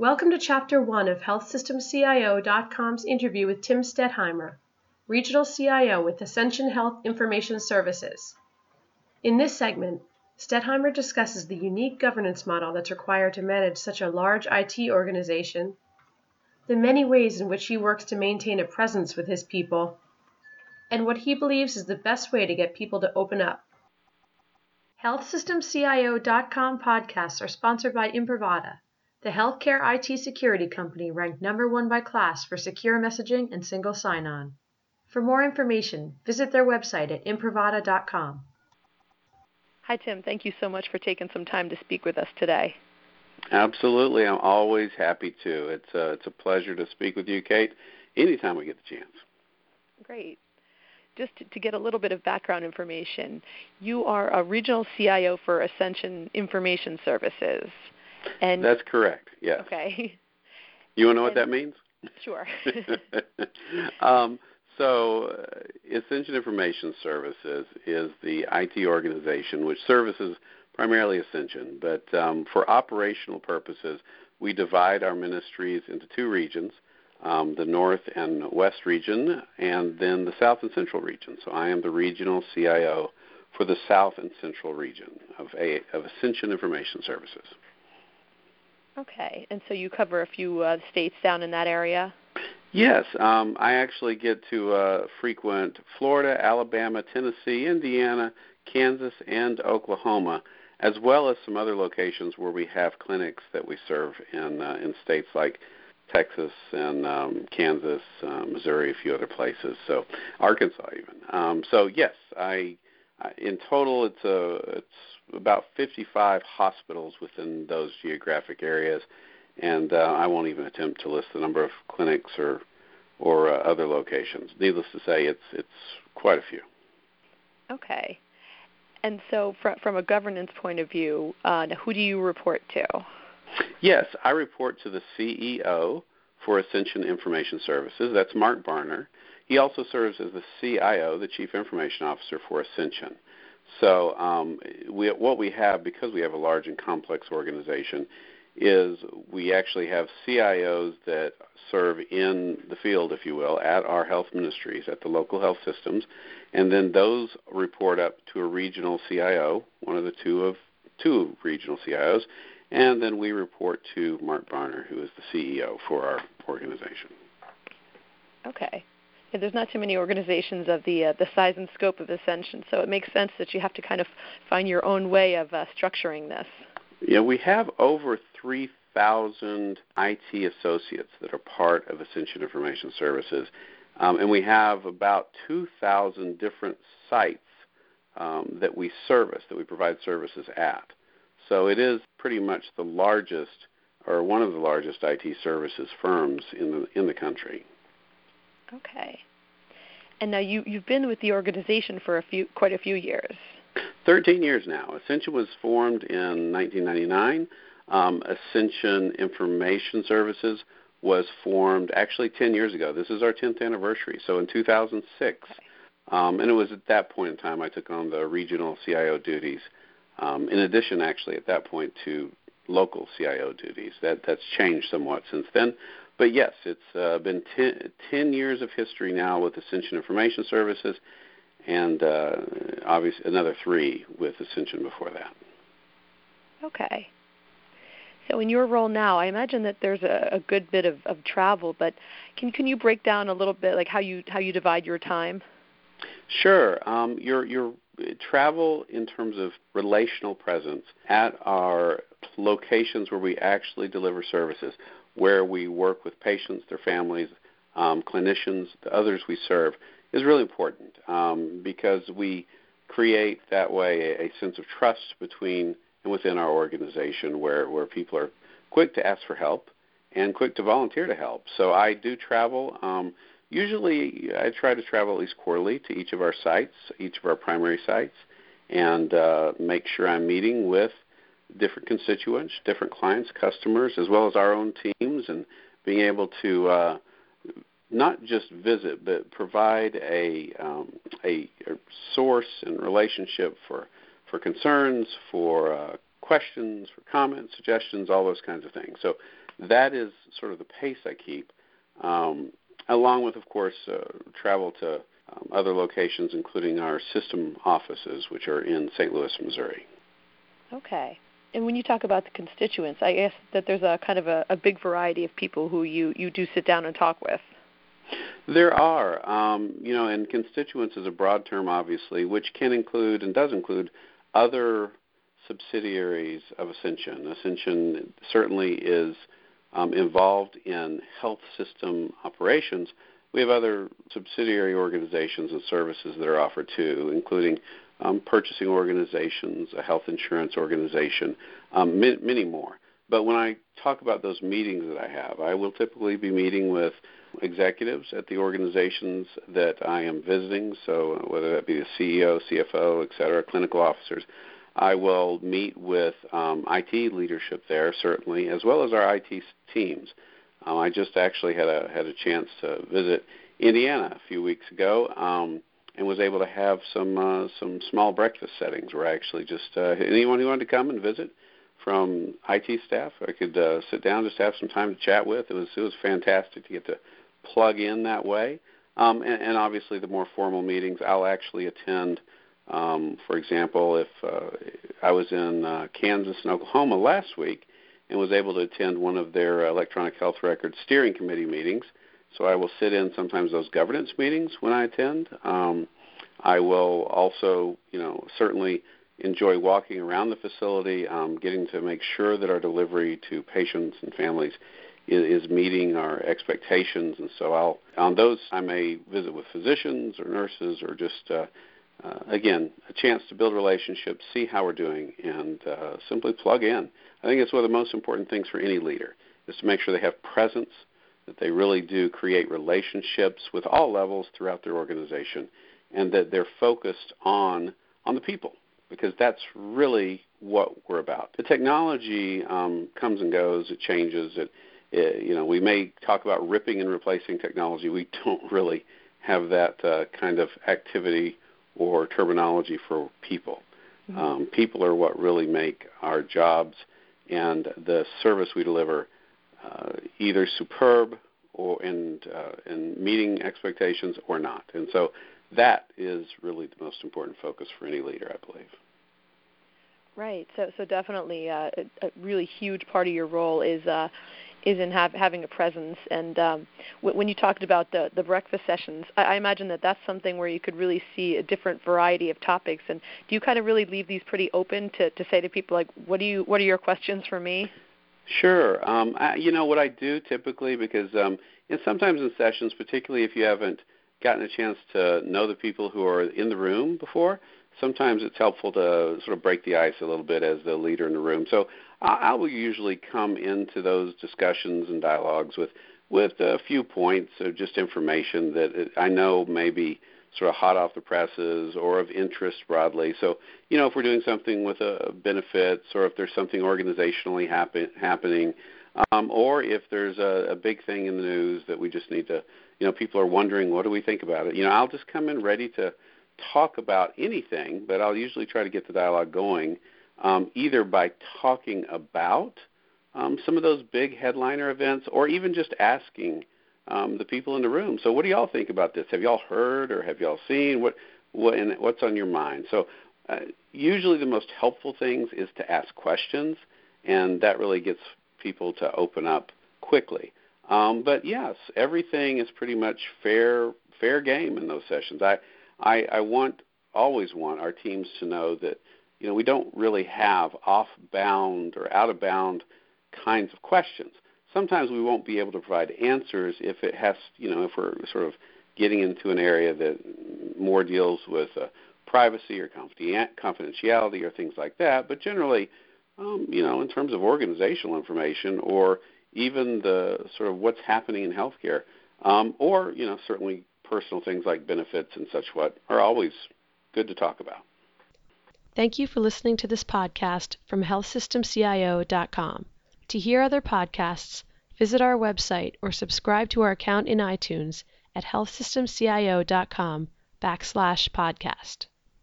Welcome to Chapter 1 of HealthSystemCIO.com's interview with Tim Stettheimer, Regional CIO with Ascension Health Information Services. In this segment, Stettheimer discusses the unique governance model that's required to manage such a large IT organization, the many ways in which he works to maintain a presence with his people, and what he believes is the best way to get people to open up. HealthSystemCIO.com podcasts are sponsored by Imprivata the healthcare IT security company ranked number one by KLAS for secure messaging and single sign-on. For more information, visit their website at imprivata.com. Hi, Tim. Thank you so much for taking some time to speak with us today. Absolutely. I'm always happy to. It's a, it's a pleasure to speak with you, Kate, anytime we get the chance. Great. Just to, to get a little bit of background information, you are a regional CIO for Ascension Information Services. And That's correct. Yes. Okay. You want to know what that means? Sure. um, so, uh, Ascension Information Services is the IT organization which services primarily Ascension, but um, for operational purposes, we divide our ministries into two regions. Um, the North and West region, and then the South and Central region. So I am the regional CIO for the South and Central region of, a, of Ascension Information Services. Okay, and so you cover a few uh, states down in that area. Yes, um, I actually get to uh, frequent Florida, Alabama, Tennessee, Indiana, Kansas, and Oklahoma, as well as some other locations where we have clinics that we serve in uh, in states like Texas and um, Kansas, uh, Missouri, a few other places. So Arkansas even. Um, so yes, I in total it's a it's about 55 hospitals within those geographic areas, and uh, I won't even attempt to list the number of clinics or or uh, other locations. Needless to say, it's it's quite a few. Okay. And so, fr- from a governance point of view, uh, who do you report to? Yes, I report to the CEO for Ascension Information Services. That's Mark Barner. He also serves as the CIO, the Chief Information Officer for Ascension. So um, we, what we have, because we have a large and complex organization, is we actually have CIOs that serve in the field, if you will, at our health ministries, at the local health systems, and then those report up to a regional CIO, one of the two of two regional CIOs, and then we report to Mark Barner, who is the CEO for our organization. Okay. There's not too many organizations of the uh, the size and scope of Ascension, so it makes sense that you have to kind of find your own way of uh, structuring this. Yeah, we have over 3,000 IT associates that are part of Ascension Information Services, um, and we have about 2,000 different sites um, that we service, that we provide services at. So it is pretty much the largest, or one of the largest IT services firms in the in the country. Okay. And now you you've been with the organization for a few quite a few years. Thirteen years now. Ascension was formed in 1999. Um, Ascension Information Services was formed actually 10 years ago. This is our 10th anniversary. So in 2006, okay. um, and it was at that point in time I took on the regional CIO duties. Um, in addition, actually, at that point to local CIO duties. That that's changed somewhat since then but yes, it's uh, been ten, 10 years of history now with Ascension Information Services, and uh, obviously another three with Ascension before that. Okay. So in your role now, I imagine that there's a, a good bit of, of travel, but can can you break down a little bit like how you how you divide your time? Sure. Um, your your travel in terms of relational presence at our locations where we actually deliver services where we work with patients, their families, um, clinicians, the others we serve, is really important um, because we create that way a, a sense of trust between and within our organization where, where people are quick to ask for help and quick to volunteer to help. So I do travel. Um, usually, I try to travel at least quarterly to each of our sites, each of our primary sites, and uh, make sure I'm meeting with different constituents, different clients, customers, as well as our own teams, and being able to uh, not just visit, but provide a, um, a, a, source and relationship for for concerns, for uh, questions, for comments, suggestions, all those kinds of things. So that is sort of the pace I keep, um, along with, of course, uh, travel to um, other locations, including our system offices, which are in St. Louis, Missouri. Okay. And when you talk about the constituents, I guess that there's a kind of a, a big variety of people who you, you do sit down and talk with. There are, um, you know, and constituents is a broad term, obviously, which can include and does include other subsidiaries of Ascension. Ascension certainly is um, involved in health system operations. We have other subsidiary organizations and services that are offered too, including um, purchasing organizations, a health insurance organization, um, many many more. But when I talk about those meetings that I have, I will typically be meeting with executives at the organizations that I am visiting. So whether that be the CEO, CFO, et cetera, clinical officers, I will meet with um, IT leadership there certainly, as well as our IT teams. Um, I just actually had a had a chance to visit Indiana a few weeks ago. Um, and was able to have some uh, some small breakfast settings where I actually just uh, anyone who wanted to come and visit from IT staff I could uh, sit down just have some time to chat with. It was it was fantastic to get to plug in that way. Um, and, and obviously, the more formal meetings I'll actually attend. Um, for example, if uh, I was in uh, Kansas and Oklahoma last week and was able to attend one of their electronic health records steering committee meetings, so I will sit in sometimes those governance meetings when I attend. Um, I will also, you know, certainly enjoy walking around the facility, um, getting to make sure that our delivery to patients and families is, is meeting our expectations. And so I'll on those I may visit with physicians or nurses or just uh, uh, again a chance to build relationships, see how we're doing, and uh, simply plug in. I think it's one of the most important things for any leader is to make sure they have presence that they really do create relationships with all levels throughout their organization, and that they're focused on on the people because that's really what we're about. The technology um, comes and goes; it changes. It, it, you know, we may talk about ripping and replacing technology. We don't really have that uh, kind of activity or terminology for people. Mm-hmm. Um, people are what really make our jobs and the service we deliver uh, either superb or and uh, and meeting expectations or not. And so that is really the most important focus for any leader, I believe. Right. So so definitely uh, a, a really huge part of your role is uh, is in have, having a presence. And um, w- when you talked about the the breakfast sessions, I, I imagine that that's something where you could really see a different variety of topics. And do you kind of really leave these pretty open to to say to people like, what do you what are your questions for me? Sure. Um, I, you know what I do typically because um, and sometimes in sessions, particularly if you haven't gotten a chance to know the people who are in the room before, sometimes it's helpful to sort of break the ice a little bit as the leader in the room. So I, I will usually come into those discussions and dialogues with with a few points of just information that I know maybe sort of hot off the presses or of interest broadly. So, you know, if we're doing something with a benefits or if there's something organizationally happen, happening, um, or if there's a, a big thing in the news that we just need to, you know, people are wondering, what do we think about it? You know, I'll just come in ready to talk about anything, but I'll usually try to get the dialogue going um, either by talking about um, some of those big headliner events or even just asking – um, the people in the room. So, what do y'all think about this? Have y'all heard or have y'all seen? What what and what's on your mind? So, uh, usually the most helpful things is to ask questions, and that really gets people to open up quickly. Um, but yes, everything is pretty much fair fair game in those sessions. I I, I want always want our teams to know that you know we don't really have off bound or out of bound kinds of questions sometimes we won't be able to provide answers if it has, you know, if we're sort of getting into an area that more deals with uh, privacy or confidentiality or things like that. But generally, um, you know, in terms of organizational information or even the sort of what's happening in healthcare, um, or you know, certainly personal things like benefits and such what are always good to talk about. Thank you for listening to this podcast from healthsystemcio.com. To hear other podcasts, visit our website or subscribe to our account in iTunes at healthsystemcio.com backslash podcast.